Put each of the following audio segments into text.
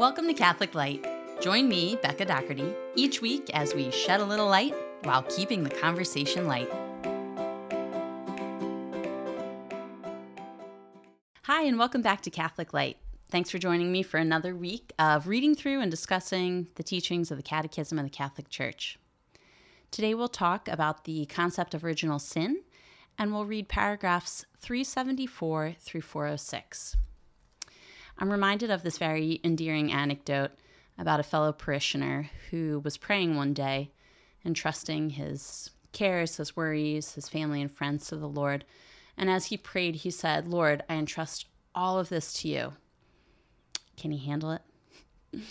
Welcome to Catholic Light. Join me, Becca Doherty, each week as we shed a little light while keeping the conversation light. Hi, and welcome back to Catholic Light. Thanks for joining me for another week of reading through and discussing the teachings of the Catechism of the Catholic Church. Today we'll talk about the concept of original sin, and we'll read paragraphs 374 through 406. I'm reminded of this very endearing anecdote about a fellow parishioner who was praying one day, entrusting his cares, his worries, his family and friends to the Lord. And as he prayed, he said, Lord, I entrust all of this to you. Can he handle it?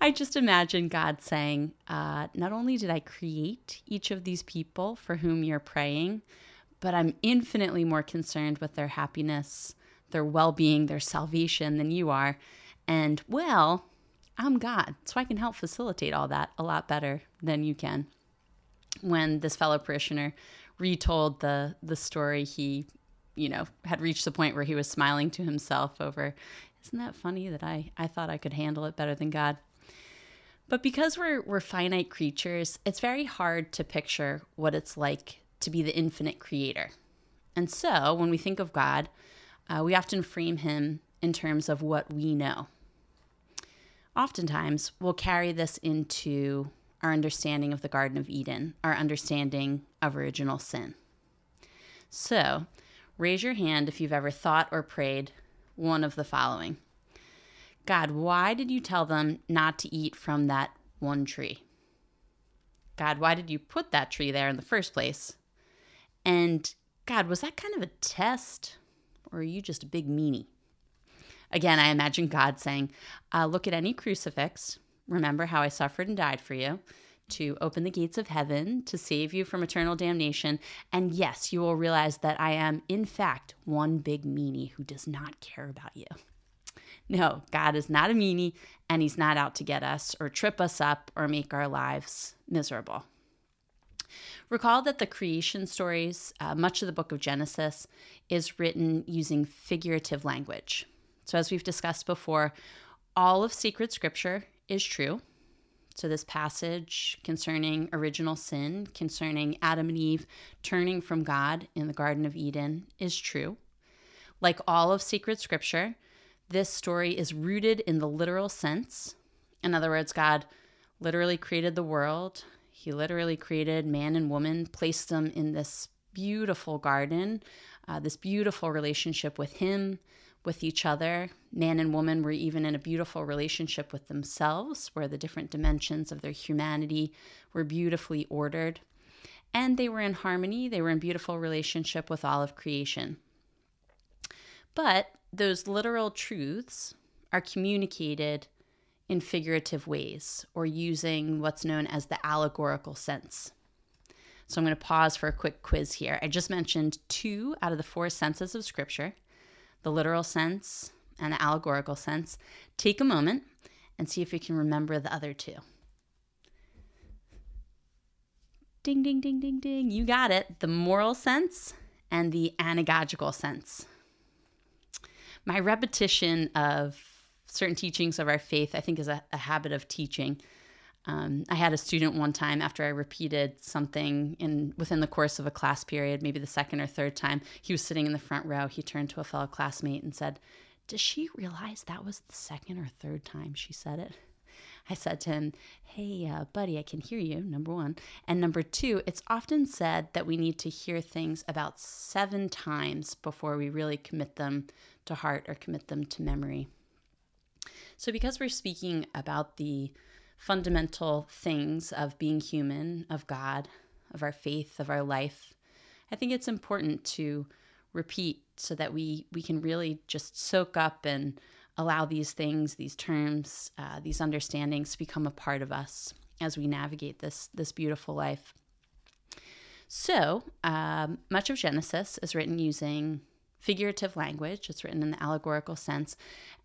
I just imagine God saying, uh, Not only did I create each of these people for whom you're praying, but I'm infinitely more concerned with their happiness their well being, their salvation than you are. And well, I'm God, so I can help facilitate all that a lot better than you can. When this fellow parishioner retold the the story, he, you know, had reached the point where he was smiling to himself over, isn't that funny that I, I thought I could handle it better than God? But because we're we're finite creatures, it's very hard to picture what it's like to be the infinite creator. And so when we think of God, uh, we often frame him in terms of what we know. Oftentimes, we'll carry this into our understanding of the Garden of Eden, our understanding of original sin. So, raise your hand if you've ever thought or prayed one of the following God, why did you tell them not to eat from that one tree? God, why did you put that tree there in the first place? And God, was that kind of a test or are you just a big meanie? Again, I imagine God saying, uh, Look at any crucifix. Remember how I suffered and died for you to open the gates of heaven to save you from eternal damnation. And yes, you will realize that I am, in fact, one big meanie who does not care about you. No, God is not a meanie, and He's not out to get us or trip us up or make our lives miserable. Recall that the creation stories, uh, much of the book of Genesis, is written using figurative language. So, as we've discussed before, all of sacred scripture is true. So, this passage concerning original sin, concerning Adam and Eve turning from God in the Garden of Eden, is true. Like all of sacred scripture, this story is rooted in the literal sense. In other words, God literally created the world, he literally created man and woman, placed them in this beautiful garden, uh, this beautiful relationship with Him, with each other. Man and woman were even in a beautiful relationship with themselves, where the different dimensions of their humanity were beautifully ordered. And they were in harmony, they were in beautiful relationship with all of creation. But those literal truths are communicated in figurative ways or using what's known as the allegorical sense. So I'm going to pause for a quick quiz here. I just mentioned two out of the four senses of Scripture the literal sense and the allegorical sense. Take a moment and see if you can remember the other two. Ding, ding, ding, ding, ding. You got it. The moral sense and the anagogical sense. My repetition of certain teachings of our faith, I think, is a, a habit of teaching. Um, I had a student one time after I repeated something in within the course of a class period, maybe the second or third time. He was sitting in the front row. He turned to a fellow classmate and said, "Does she realize that was the second or third time she said it?" I said to him, Hey, uh, buddy, I can hear you, number one. And number two, it's often said that we need to hear things about seven times before we really commit them to heart or commit them to memory. So, because we're speaking about the fundamental things of being human, of God, of our faith, of our life, I think it's important to repeat so that we we can really just soak up and allow these things, these terms, uh, these understandings to become a part of us as we navigate this this beautiful life. So, um, much of Genesis is written using figurative language. It's written in the allegorical sense.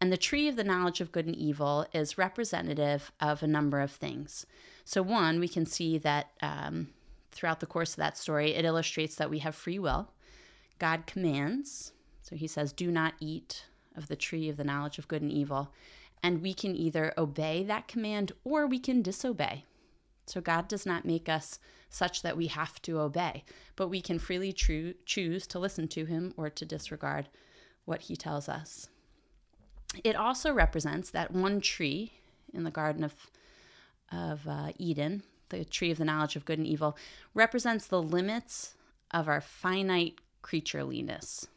And the tree of the knowledge of good and evil is representative of a number of things. So, one, we can see that um, throughout the course of that story, it illustrates that we have free will. God commands. So, he says, Do not eat of the tree of the knowledge of good and evil. And we can either obey that command or we can disobey. So God does not make us such that we have to obey, but we can freely choose to listen to him or to disregard what he tells us. It also represents that one tree in the Garden of, of uh, Eden, the tree of the knowledge of good and evil, represents the limits of our finite creatureliness.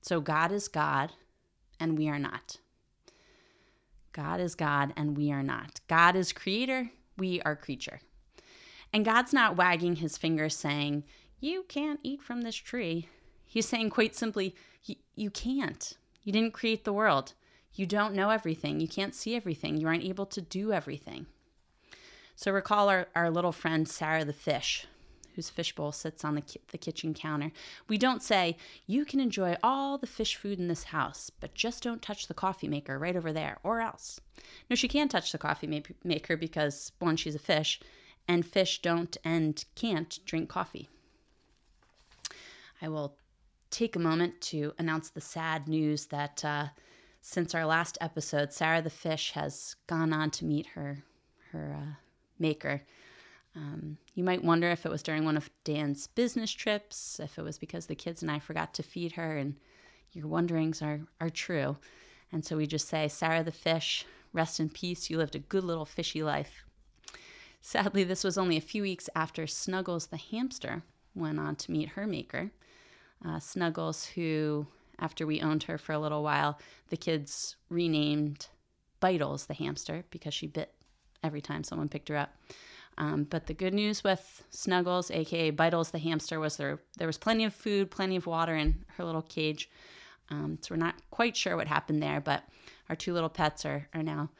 So God is God and we are not. God is God and we are not. God is creator, we are creature. And God's not wagging his finger saying, You can't eat from this tree. He's saying quite simply, You can't. You didn't create the world. You don't know everything. You can't see everything. You aren't able to do everything. So recall our, our little friend Sarah the fish, whose fishbowl sits on the, ki- the kitchen counter. We don't say, You can enjoy all the fish food in this house, but just don't touch the coffee maker right over there, or else. No, she can touch the coffee ma- maker because, one, she's a fish, and fish don't and can't drink coffee. I will take a moment to announce the sad news that uh, since our last episode, Sarah the fish has gone on to meet her her uh, maker. Um, you might wonder if it was during one of Dan's business trips, if it was because the kids and I forgot to feed her, and your wonderings are, are true. And so we just say, Sarah the fish, rest in peace. You lived a good little fishy life. Sadly, this was only a few weeks after Snuggles the hamster went on to meet her maker. Uh, Snuggles, who, after we owned her for a little while, the kids renamed Vitals the hamster because she bit every time someone picked her up. Um, but the good news with Snuggles, aka Vitals the hamster, was there there was plenty of food, plenty of water in her little cage. Um, so we're not quite sure what happened there, but our two little pets are, are now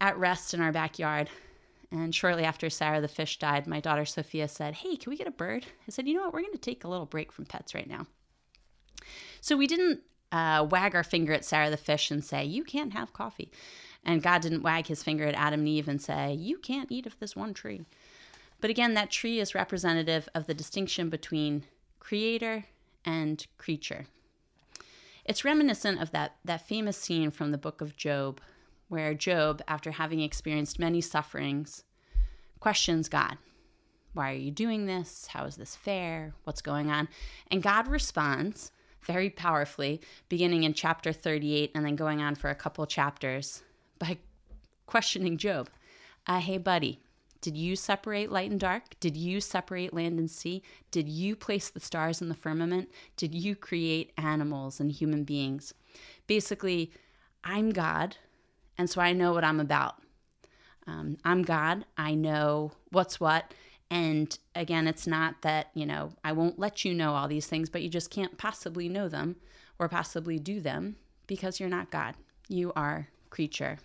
at rest in our backyard. And shortly after Sarah the fish died, my daughter Sophia said, Hey, can we get a bird? I said, You know what? We're going to take a little break from pets right now. So we didn't uh, wag our finger at Sarah the fish and say, You can't have coffee. And God didn't wag his finger at Adam and Eve and say, You can't eat of this one tree. But again, that tree is representative of the distinction between creator and creature. It's reminiscent of that, that famous scene from the book of Job, where Job, after having experienced many sufferings, questions God. Why are you doing this? How is this fair? What's going on? And God responds very powerfully, beginning in chapter 38 and then going on for a couple chapters by questioning Job. Uh, hey, buddy, did you separate light and dark? Did you separate land and sea? Did you place the stars in the firmament? Did you create animals and human beings? Basically, I'm God, and so I know what I'm about. Um, I'm God. I know what's what. And again, it's not that, you know, I won't let you know all these things, but you just can't possibly know them or possibly do them because you're not God. You are creature.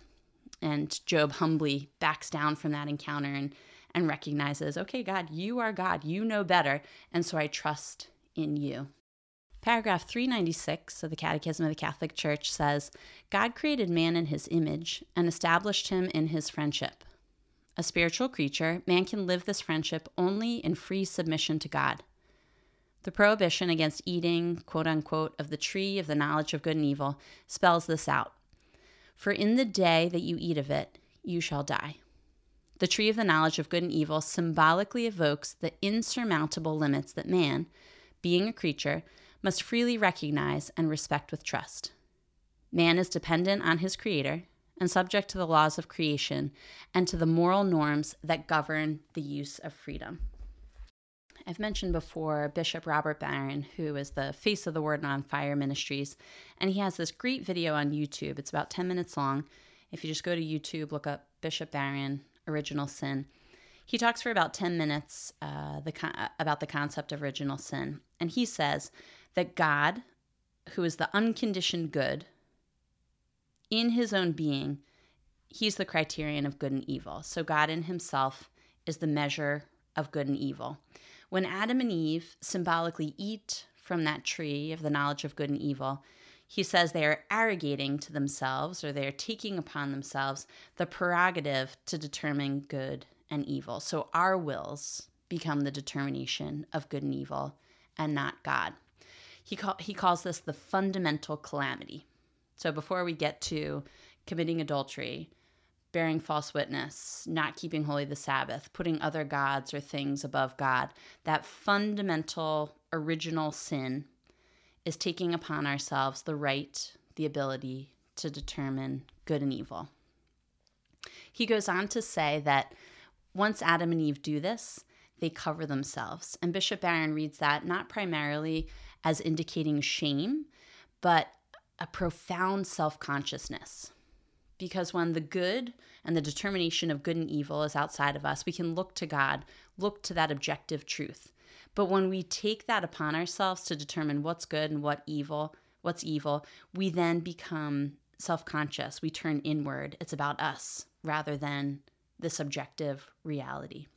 And Job humbly backs down from that encounter and, and recognizes, okay, God, you are God. You know better. And so I trust in you. Paragraph 396 of the Catechism of the Catholic Church says God created man in his image and established him in his friendship. A spiritual creature, man can live this friendship only in free submission to God. The prohibition against eating, quote unquote, of the tree of the knowledge of good and evil spells this out. For in the day that you eat of it, you shall die. The tree of the knowledge of good and evil symbolically evokes the insurmountable limits that man, being a creature, must freely recognize and respect with trust. Man is dependent on his Creator and subject to the laws of creation and to the moral norms that govern the use of freedom. I've mentioned before Bishop Robert Barron, who is the face of the Word on Fire Ministries, and he has this great video on YouTube. It's about 10 minutes long. If you just go to YouTube, look up Bishop Barron, Original Sin. He talks for about 10 minutes uh, the, about the concept of original sin. And he says that God, who is the unconditioned good, in his own being, he's the criterion of good and evil. So God in himself is the measure of good and evil. When Adam and Eve symbolically eat from that tree of the knowledge of good and evil, he says they are arrogating to themselves or they are taking upon themselves the prerogative to determine good and evil. So our wills become the determination of good and evil and not God. He, call, he calls this the fundamental calamity. So before we get to committing adultery, bearing false witness, not keeping holy the Sabbath, putting other gods or things above God, that fundamental original sin is taking upon ourselves the right, the ability to determine good and evil. He goes on to say that once Adam and Eve do this, they cover themselves. And Bishop Barron reads that not primarily as indicating shame, but a profound self consciousness. Because when the good and the determination of good and evil is outside of us, we can look to God, look to that objective truth. But when we take that upon ourselves to determine what's good and what evil, what's evil, we then become self-conscious. We turn inward. It's about us rather than the subjective reality.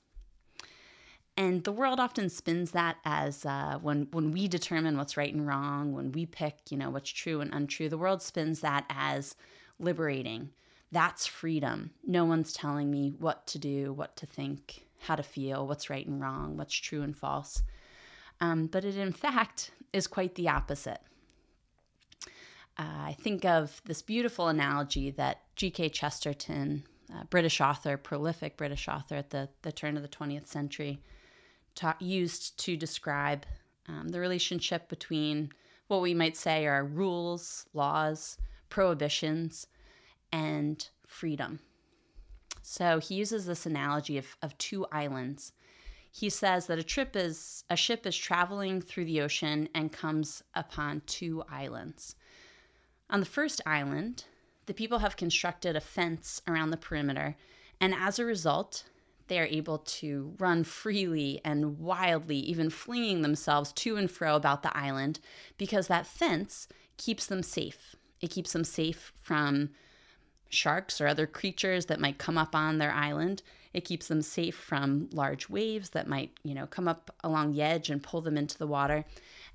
And the world often spins that as uh, when when we determine what's right and wrong, when we pick, you know, what's true and untrue. The world spins that as liberating. That's freedom. No one's telling me what to do, what to think, how to feel, what's right and wrong, what's true and false. Um, but it, in fact, is quite the opposite. Uh, I think of this beautiful analogy that G.K. Chesterton, British author, prolific British author at the, the turn of the 20th century, ta- used to describe um, the relationship between what we might say are rules, laws, prohibitions, and freedom. So he uses this analogy of, of two islands. He says that a trip is a ship is traveling through the ocean and comes upon two islands. On the first island, the people have constructed a fence around the perimeter, and as a result, they are able to run freely and wildly, even flinging themselves to and fro about the island because that fence keeps them safe. It keeps them safe from sharks or other creatures that might come up on their island. It keeps them safe from large waves that might, you know, come up along the edge and pull them into the water.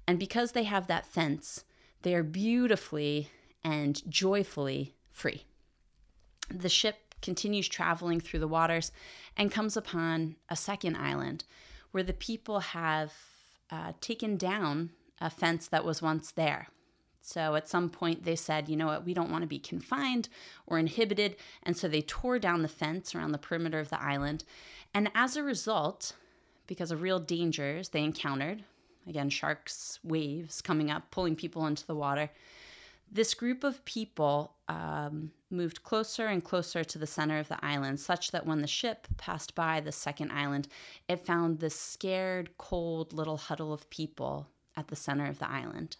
And because they have that fence, they are beautifully and joyfully free. The ship continues traveling through the waters and comes upon a second island where the people have uh, taken down a fence that was once there. So at some point they said, you know what, we don't want to be confined or inhibited. And so they tore down the fence around the perimeter of the island. And as a result, because of real dangers they encountered, again, sharks, waves coming up, pulling people into the water, this group of people um, moved closer and closer to the center of the island, such that when the ship passed by the second island, it found this scared, cold little huddle of people at the center of the island.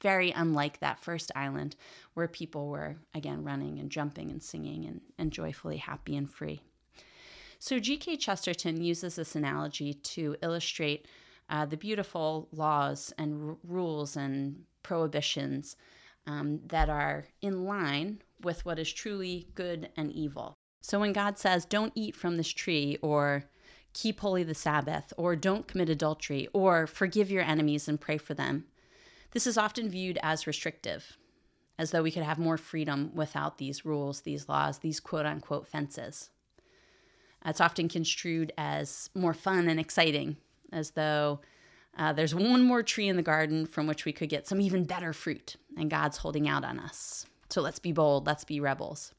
Very unlike that first island, where people were, again, running and jumping and singing and, and joyfully happy and free. So, G.K. Chesterton uses this analogy to illustrate uh, the beautiful laws and r- rules and prohibitions um, that are in line with what is truly good and evil. So when God says, don't eat from this tree, or keep holy the Sabbath, or don't commit adultery, or forgive your enemies and pray for them, this is often viewed as restrictive, as though we could have more freedom without these rules, these laws, these quote unquote fences. It's often construed as more fun and exciting, as though uh, there's one more tree in the garden from which we could get some even better fruit, and God's holding out on us. So let's be bold, let's be rebels.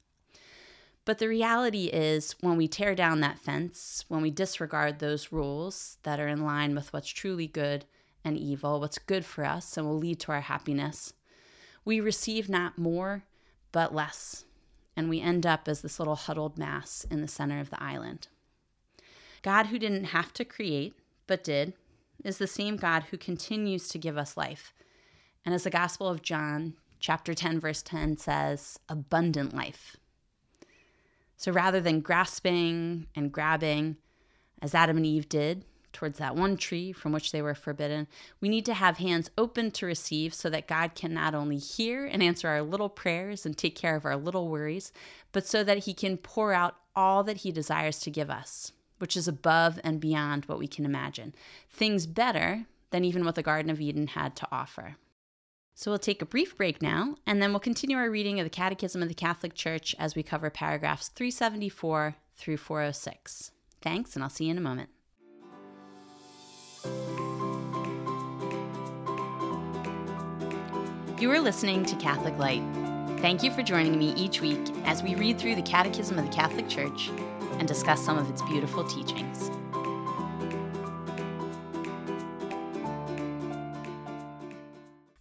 But the reality is, when we tear down that fence, when we disregard those rules that are in line with what's truly good and evil, what's good for us and will lead to our happiness, we receive not more, but less. And we end up as this little huddled mass in the center of the island. God, who didn't have to create, but did, is the same God who continues to give us life. And as the Gospel of John, chapter 10, verse 10 says, abundant life. So rather than grasping and grabbing, as Adam and Eve did towards that one tree from which they were forbidden, we need to have hands open to receive so that God can not only hear and answer our little prayers and take care of our little worries, but so that He can pour out all that He desires to give us which is above and beyond what we can imagine. Things better than even what the Garden of Eden had to offer. So we'll take a brief break now, and then we'll continue our reading of the Catechism of the Catholic Church as we cover paragraphs 374 through 406. Thanks, and I'll see you in a moment. You are listening to Catholic Light Thank you for joining me each week as we read through the Catechism of the Catholic Church and discuss some of its beautiful teachings.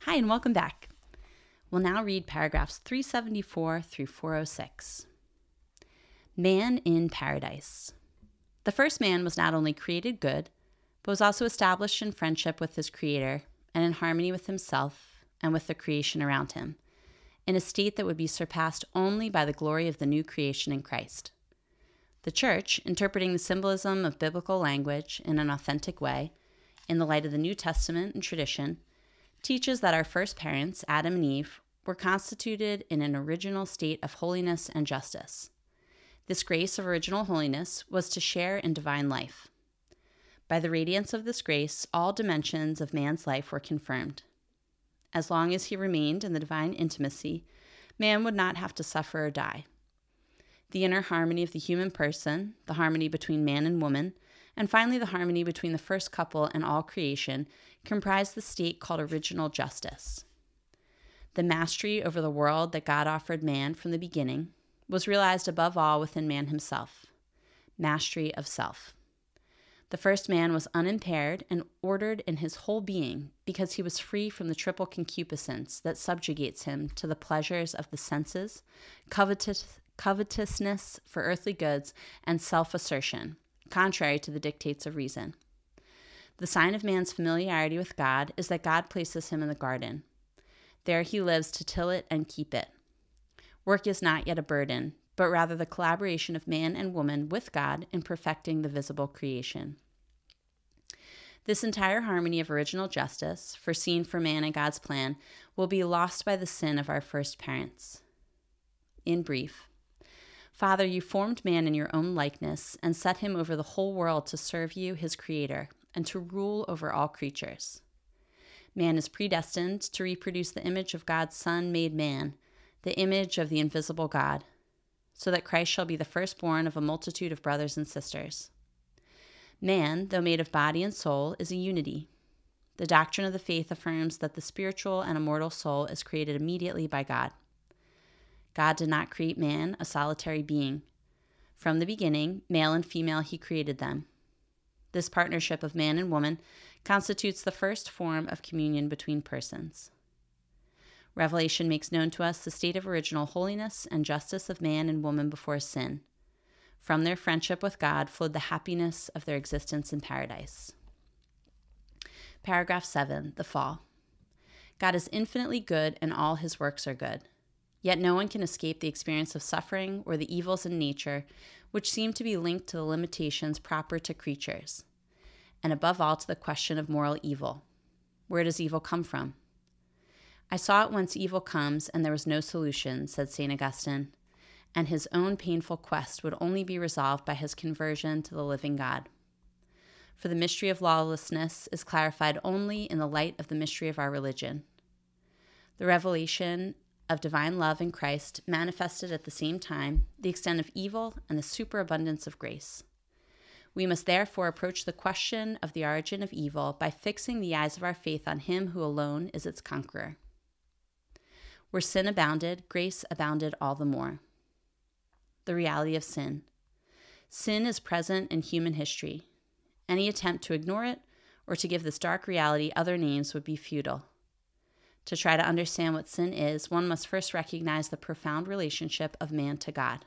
Hi, and welcome back. We'll now read paragraphs 374 through 406. Man in Paradise. The first man was not only created good, but was also established in friendship with his Creator and in harmony with himself and with the creation around him, in a state that would be surpassed only by the glory of the new creation in Christ. The Church, interpreting the symbolism of biblical language in an authentic way, in the light of the New Testament and tradition, teaches that our first parents, Adam and Eve, were constituted in an original state of holiness and justice. This grace of original holiness was to share in divine life. By the radiance of this grace, all dimensions of man's life were confirmed. As long as he remained in the divine intimacy, man would not have to suffer or die. The inner harmony of the human person, the harmony between man and woman, and finally the harmony between the first couple and all creation comprised the state called original justice. The mastery over the world that God offered man from the beginning was realized above all within man himself mastery of self. The first man was unimpaired and ordered in his whole being because he was free from the triple concupiscence that subjugates him to the pleasures of the senses, covetous, covetousness for earthly goods, and self assertion, contrary to the dictates of reason. The sign of man's familiarity with God is that God places him in the garden. There he lives to till it and keep it. Work is not yet a burden, but rather the collaboration of man and woman with God in perfecting the visible creation. This entire harmony of original justice, foreseen for man in God's plan, will be lost by the sin of our first parents. In brief, Father, you formed man in your own likeness and set him over the whole world to serve you, his Creator and to rule over all creatures. Man is predestined to reproduce the image of God's Son made man, the image of the invisible God, so that Christ shall be the firstborn of a multitude of brothers and sisters. Man, though made of body and soul, is a unity. The doctrine of the faith affirms that the spiritual and immortal soul is created immediately by God. God did not create man a solitary being. From the beginning, male and female, he created them. This partnership of man and woman constitutes the first form of communion between persons. Revelation makes known to us the state of original holiness and justice of man and woman before sin. From their friendship with God flowed the happiness of their existence in paradise. Paragraph 7 The Fall. God is infinitely good and all his works are good. Yet no one can escape the experience of suffering or the evils in nature which seem to be linked to the limitations proper to creatures, and above all to the question of moral evil. Where does evil come from? I saw it whence evil comes, and there was no solution, said St. Augustine, and his own painful quest would only be resolved by his conversion to the living God. For the mystery of lawlessness is clarified only in the light of the mystery of our religion. The revelation of divine love in Christ manifested at the same time the extent of evil and the superabundance of grace. We must therefore approach the question of the origin of evil by fixing the eyes of our faith on Him who alone is its conqueror. Where sin abounded, grace abounded all the more. The reality of sin. Sin is present in human history. Any attempt to ignore it or to give this dark reality other names would be futile. To try to understand what sin is, one must first recognize the profound relationship of man to God.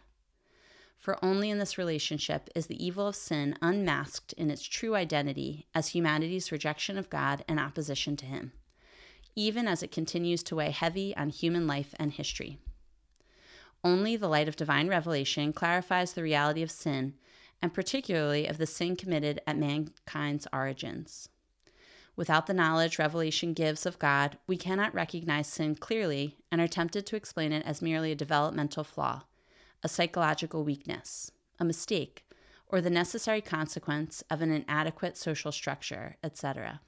For only in this relationship is the evil of sin unmasked in its true identity as humanity's rejection of God and opposition to Him, even as it continues to weigh heavy on human life and history. Only the light of divine revelation clarifies the reality of sin, and particularly of the sin committed at mankind's origins. Without the knowledge revelation gives of God, we cannot recognize sin clearly and are tempted to explain it as merely a developmental flaw, a psychological weakness, a mistake, or the necessary consequence of an inadequate social structure, etc.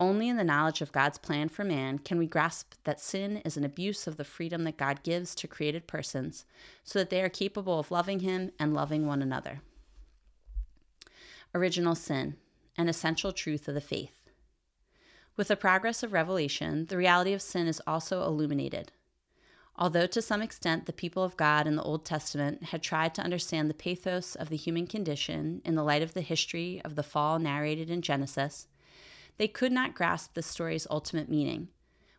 Only in the knowledge of God's plan for man can we grasp that sin is an abuse of the freedom that God gives to created persons so that they are capable of loving Him and loving one another. Original sin, an essential truth of the faith. With the progress of revelation, the reality of sin is also illuminated. Although to some extent the people of God in the Old Testament had tried to understand the pathos of the human condition in the light of the history of the fall narrated in Genesis, they could not grasp the story's ultimate meaning,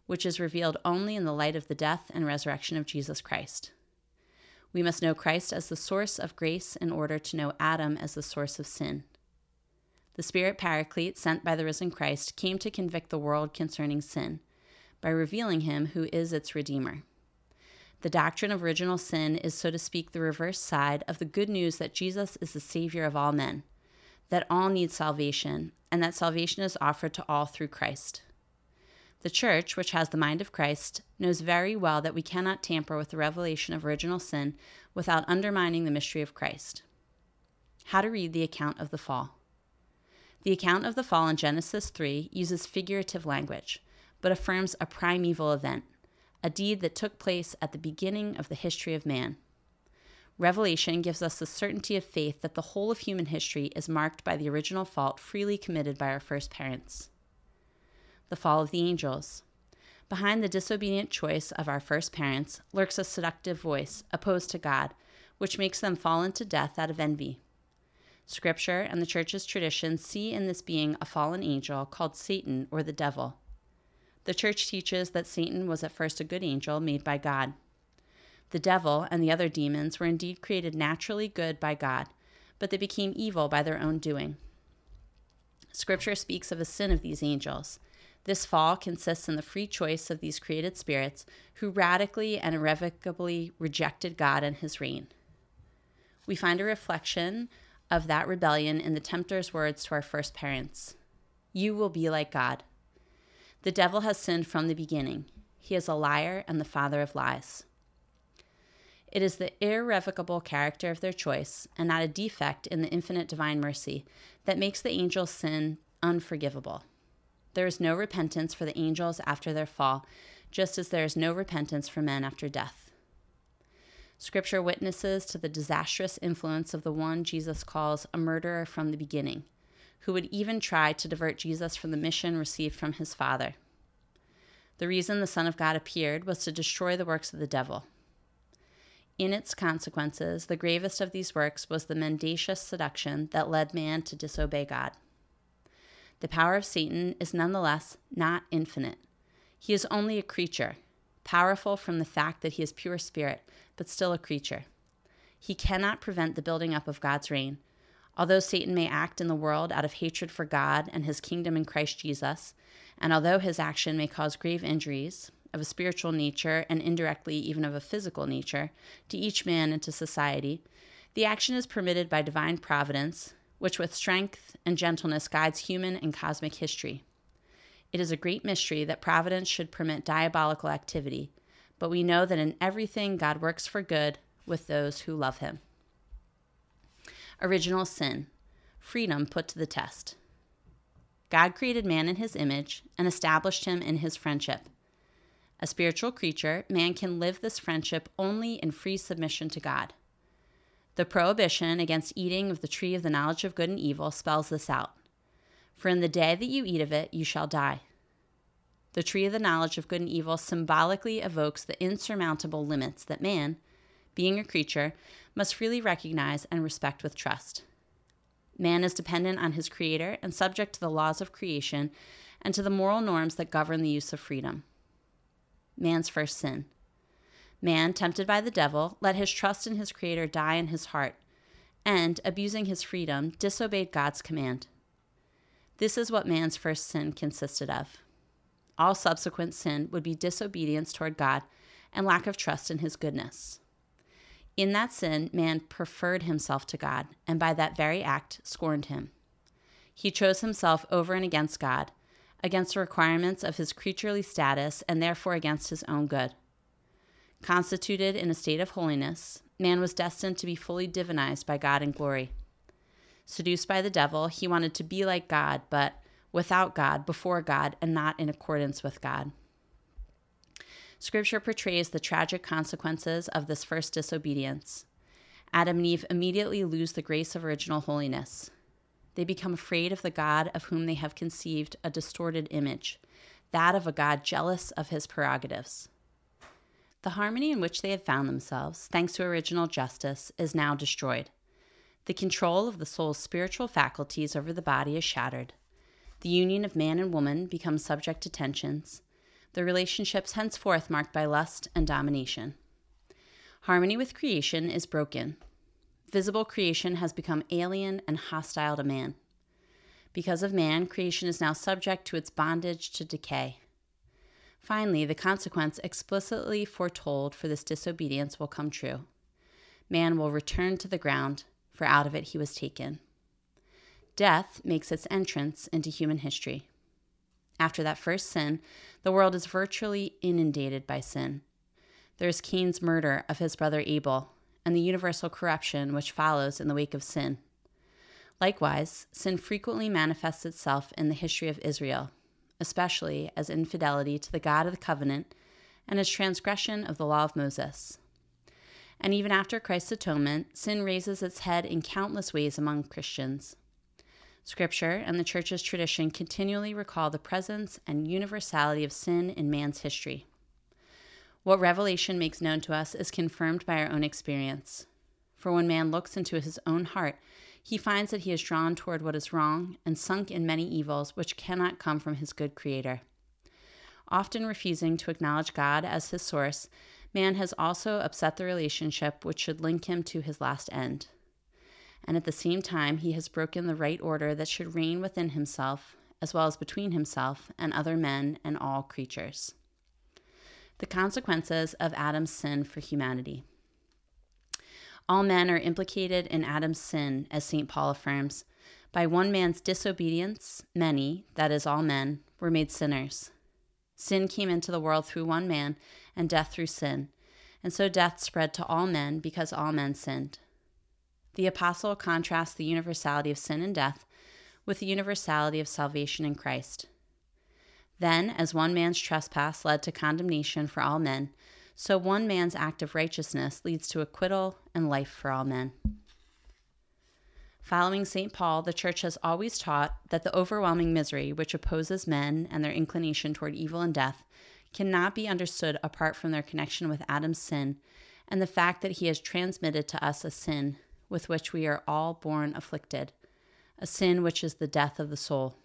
which is revealed only in the light of the death and resurrection of Jesus Christ. We must know Christ as the source of grace in order to know Adam as the source of sin. The Spirit Paraclete, sent by the risen Christ, came to convict the world concerning sin by revealing him who is its Redeemer. The doctrine of original sin is, so to speak, the reverse side of the good news that Jesus is the Savior of all men, that all need salvation, and that salvation is offered to all through Christ. The Church, which has the mind of Christ, knows very well that we cannot tamper with the revelation of original sin without undermining the mystery of Christ. How to read the account of the fall. The account of the fall in Genesis 3 uses figurative language, but affirms a primeval event a deed that took place at the beginning of the history of man. Revelation gives us the certainty of faith that the whole of human history is marked by the original fault freely committed by our first parents. The fall of the angels. Behind the disobedient choice of our first parents lurks a seductive voice opposed to God, which makes them fall into death out of envy. Scripture and the Church's tradition see in this being a fallen angel called Satan or the devil. The church teaches that Satan was at first a good angel made by God. The devil and the other demons were indeed created naturally good by God, but they became evil by their own doing. Scripture speaks of a sin of these angels. This fall consists in the free choice of these created spirits who radically and irrevocably rejected God and his reign. We find a reflection of that rebellion in the tempter's words to our first parents You will be like God. The devil has sinned from the beginning. He is a liar and the father of lies. It is the irrevocable character of their choice, and not a defect in the infinite divine mercy, that makes the angels' sin unforgivable. There is no repentance for the angels after their fall, just as there is no repentance for men after death. Scripture witnesses to the disastrous influence of the one Jesus calls a murderer from the beginning, who would even try to divert Jesus from the mission received from his Father. The reason the Son of God appeared was to destroy the works of the devil. In its consequences, the gravest of these works was the mendacious seduction that led man to disobey God. The power of Satan is nonetheless not infinite. He is only a creature, powerful from the fact that he is pure spirit, but still a creature. He cannot prevent the building up of God's reign, Although Satan may act in the world out of hatred for God and his kingdom in Christ Jesus, and although his action may cause grave injuries of a spiritual nature and indirectly even of a physical nature to each man and to society, the action is permitted by divine providence, which with strength and gentleness guides human and cosmic history. It is a great mystery that providence should permit diabolical activity, but we know that in everything God works for good with those who love him. Original sin, freedom put to the test. God created man in his image and established him in his friendship. A spiritual creature, man can live this friendship only in free submission to God. The prohibition against eating of the tree of the knowledge of good and evil spells this out. For in the day that you eat of it, you shall die. The tree of the knowledge of good and evil symbolically evokes the insurmountable limits that man, being a creature, must freely recognize and respect with trust. Man is dependent on his creator and subject to the laws of creation and to the moral norms that govern the use of freedom. Man's first sin. Man, tempted by the devil, let his trust in his creator die in his heart, and, abusing his freedom, disobeyed God's command. This is what man's first sin consisted of. All subsequent sin would be disobedience toward God and lack of trust in his goodness. In that sin, man preferred himself to God, and by that very act scorned him. He chose himself over and against God, against the requirements of his creaturely status, and therefore against his own good. Constituted in a state of holiness, man was destined to be fully divinized by God in glory. Seduced by the devil, he wanted to be like God, but without God, before God, and not in accordance with God. Scripture portrays the tragic consequences of this first disobedience. Adam and Eve immediately lose the grace of original holiness. They become afraid of the God of whom they have conceived a distorted image, that of a God jealous of his prerogatives. The harmony in which they had found themselves, thanks to original justice, is now destroyed. The control of the soul's spiritual faculties over the body is shattered. The union of man and woman becomes subject to tensions, the relationships henceforth marked by lust and domination. Harmony with creation is broken. Visible creation has become alien and hostile to man. Because of man, creation is now subject to its bondage to decay. Finally, the consequence explicitly foretold for this disobedience will come true. Man will return to the ground, for out of it he was taken. Death makes its entrance into human history. After that first sin, the world is virtually inundated by sin. There is Cain's murder of his brother Abel and the universal corruption which follows in the wake of sin. Likewise, sin frequently manifests itself in the history of Israel, especially as infidelity to the God of the covenant and as transgression of the law of Moses. And even after Christ's atonement, sin raises its head in countless ways among Christians. Scripture and the Church's tradition continually recall the presence and universality of sin in man's history. What Revelation makes known to us is confirmed by our own experience. For when man looks into his own heart, he finds that he is drawn toward what is wrong and sunk in many evils which cannot come from his good Creator. Often refusing to acknowledge God as his source, man has also upset the relationship which should link him to his last end and at the same time, he has broken the right order that should reign within himself, as well as between himself and other men and all creatures. The consequences of Adam's sin for humanity. All men are implicated in Adam's sin, as St. Paul affirms. By one man's disobedience, many, that is, all men, were made sinners. Sin came into the world through one man, and death through sin. And so death spread to all men because all men sinned. The apostle contrasts the universality of sin and death with the universality of salvation in Christ. Then, as one man's trespass led to condemnation for all men, so one man's act of righteousness leads to acquittal and life for all men. Following St. Paul, the Church has always taught that the overwhelming misery which opposes men and their inclination toward evil and death cannot be understood apart from their connection with Adam's sin and the fact that he has transmitted to us a sin with which we are all born afflicted, a sin which is the death of the soul.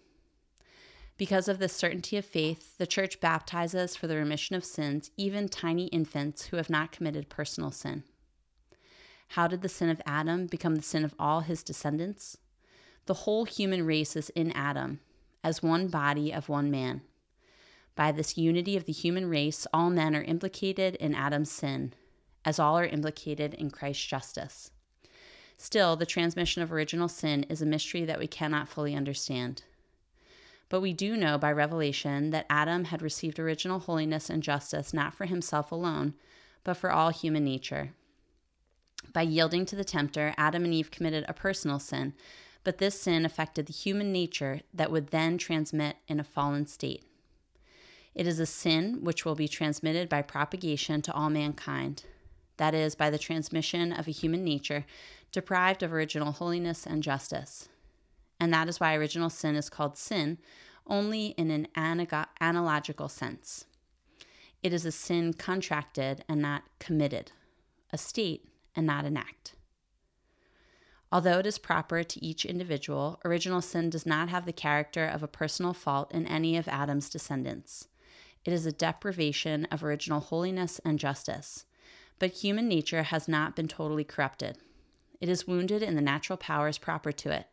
Because of this certainty of faith, the Church baptizes for the remission of sins even tiny infants who have not committed personal sin. How did the sin of Adam become the sin of all his descendants? The whole human race is in Adam, as one body of one man. By this unity of the human race, all men are implicated in Adam's sin, as all are implicated in Christ's justice. Still, the transmission of original sin is a mystery that we cannot fully understand. But we do know by revelation that Adam had received original holiness and justice not for himself alone, but for all human nature. By yielding to the tempter, Adam and Eve committed a personal sin, but this sin affected the human nature that would then transmit in a fallen state. It is a sin which will be transmitted by propagation to all mankind, that is, by the transmission of a human nature deprived of original holiness and justice. And that is why original sin is called sin only in an analogical sense. It is a sin contracted and not committed, a state and not an act. Although it is proper to each individual, original sin does not have the character of a personal fault in any of Adam's descendants. It is a deprivation of original holiness and justice. But human nature has not been totally corrupted. It is wounded in the natural powers proper to it,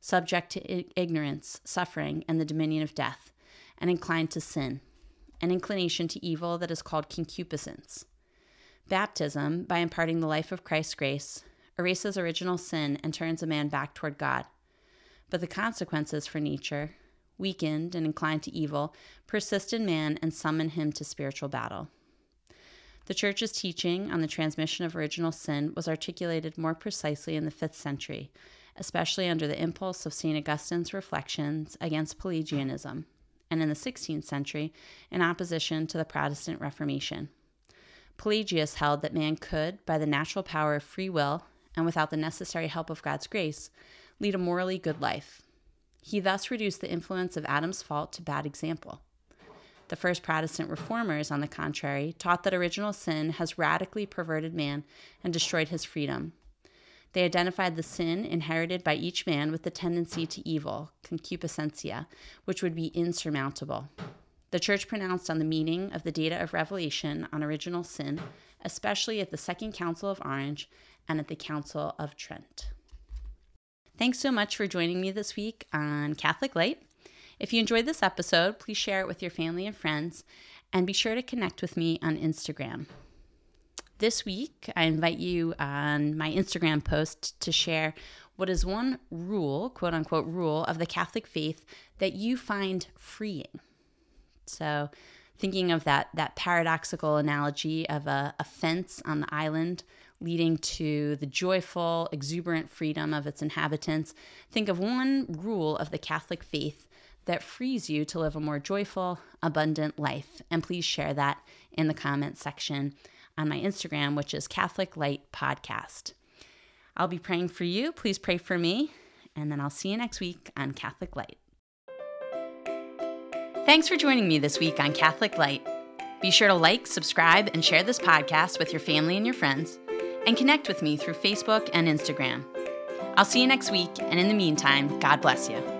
subject to ignorance, suffering, and the dominion of death, and inclined to sin, an inclination to evil that is called concupiscence. Baptism, by imparting the life of Christ's grace, erases original sin and turns a man back toward God. But the consequences for nature, weakened and inclined to evil, persist in man and summon him to spiritual battle. The Church's teaching on the transmission of original sin was articulated more precisely in the 5th century, especially under the impulse of St. Augustine's reflections against Pelagianism, and in the 16th century in opposition to the Protestant Reformation. Pelagius held that man could, by the natural power of free will and without the necessary help of God's grace, lead a morally good life. He thus reduced the influence of Adam's fault to bad example. The first Protestant reformers, on the contrary, taught that original sin has radically perverted man and destroyed his freedom. They identified the sin inherited by each man with the tendency to evil, concupiscentia, which would be insurmountable. The Church pronounced on the meaning of the data of revelation on original sin, especially at the Second Council of Orange and at the Council of Trent. Thanks so much for joining me this week on Catholic Light. If you enjoyed this episode, please share it with your family and friends, and be sure to connect with me on Instagram. This week, I invite you on my Instagram post to share what is one rule, quote unquote, rule of the Catholic faith that you find freeing. So, thinking of that, that paradoxical analogy of a, a fence on the island leading to the joyful, exuberant freedom of its inhabitants, think of one rule of the Catholic faith that frees you to live a more joyful, abundant life. And please share that in the comments section on my Instagram, which is Catholic Light Podcast. I'll be praying for you. Please pray for me. And then I'll see you next week on Catholic Light. Thanks for joining me this week on Catholic Light. Be sure to like, subscribe, and share this podcast with your family and your friends, and connect with me through Facebook and Instagram. I'll see you next week, and in the meantime, God bless you.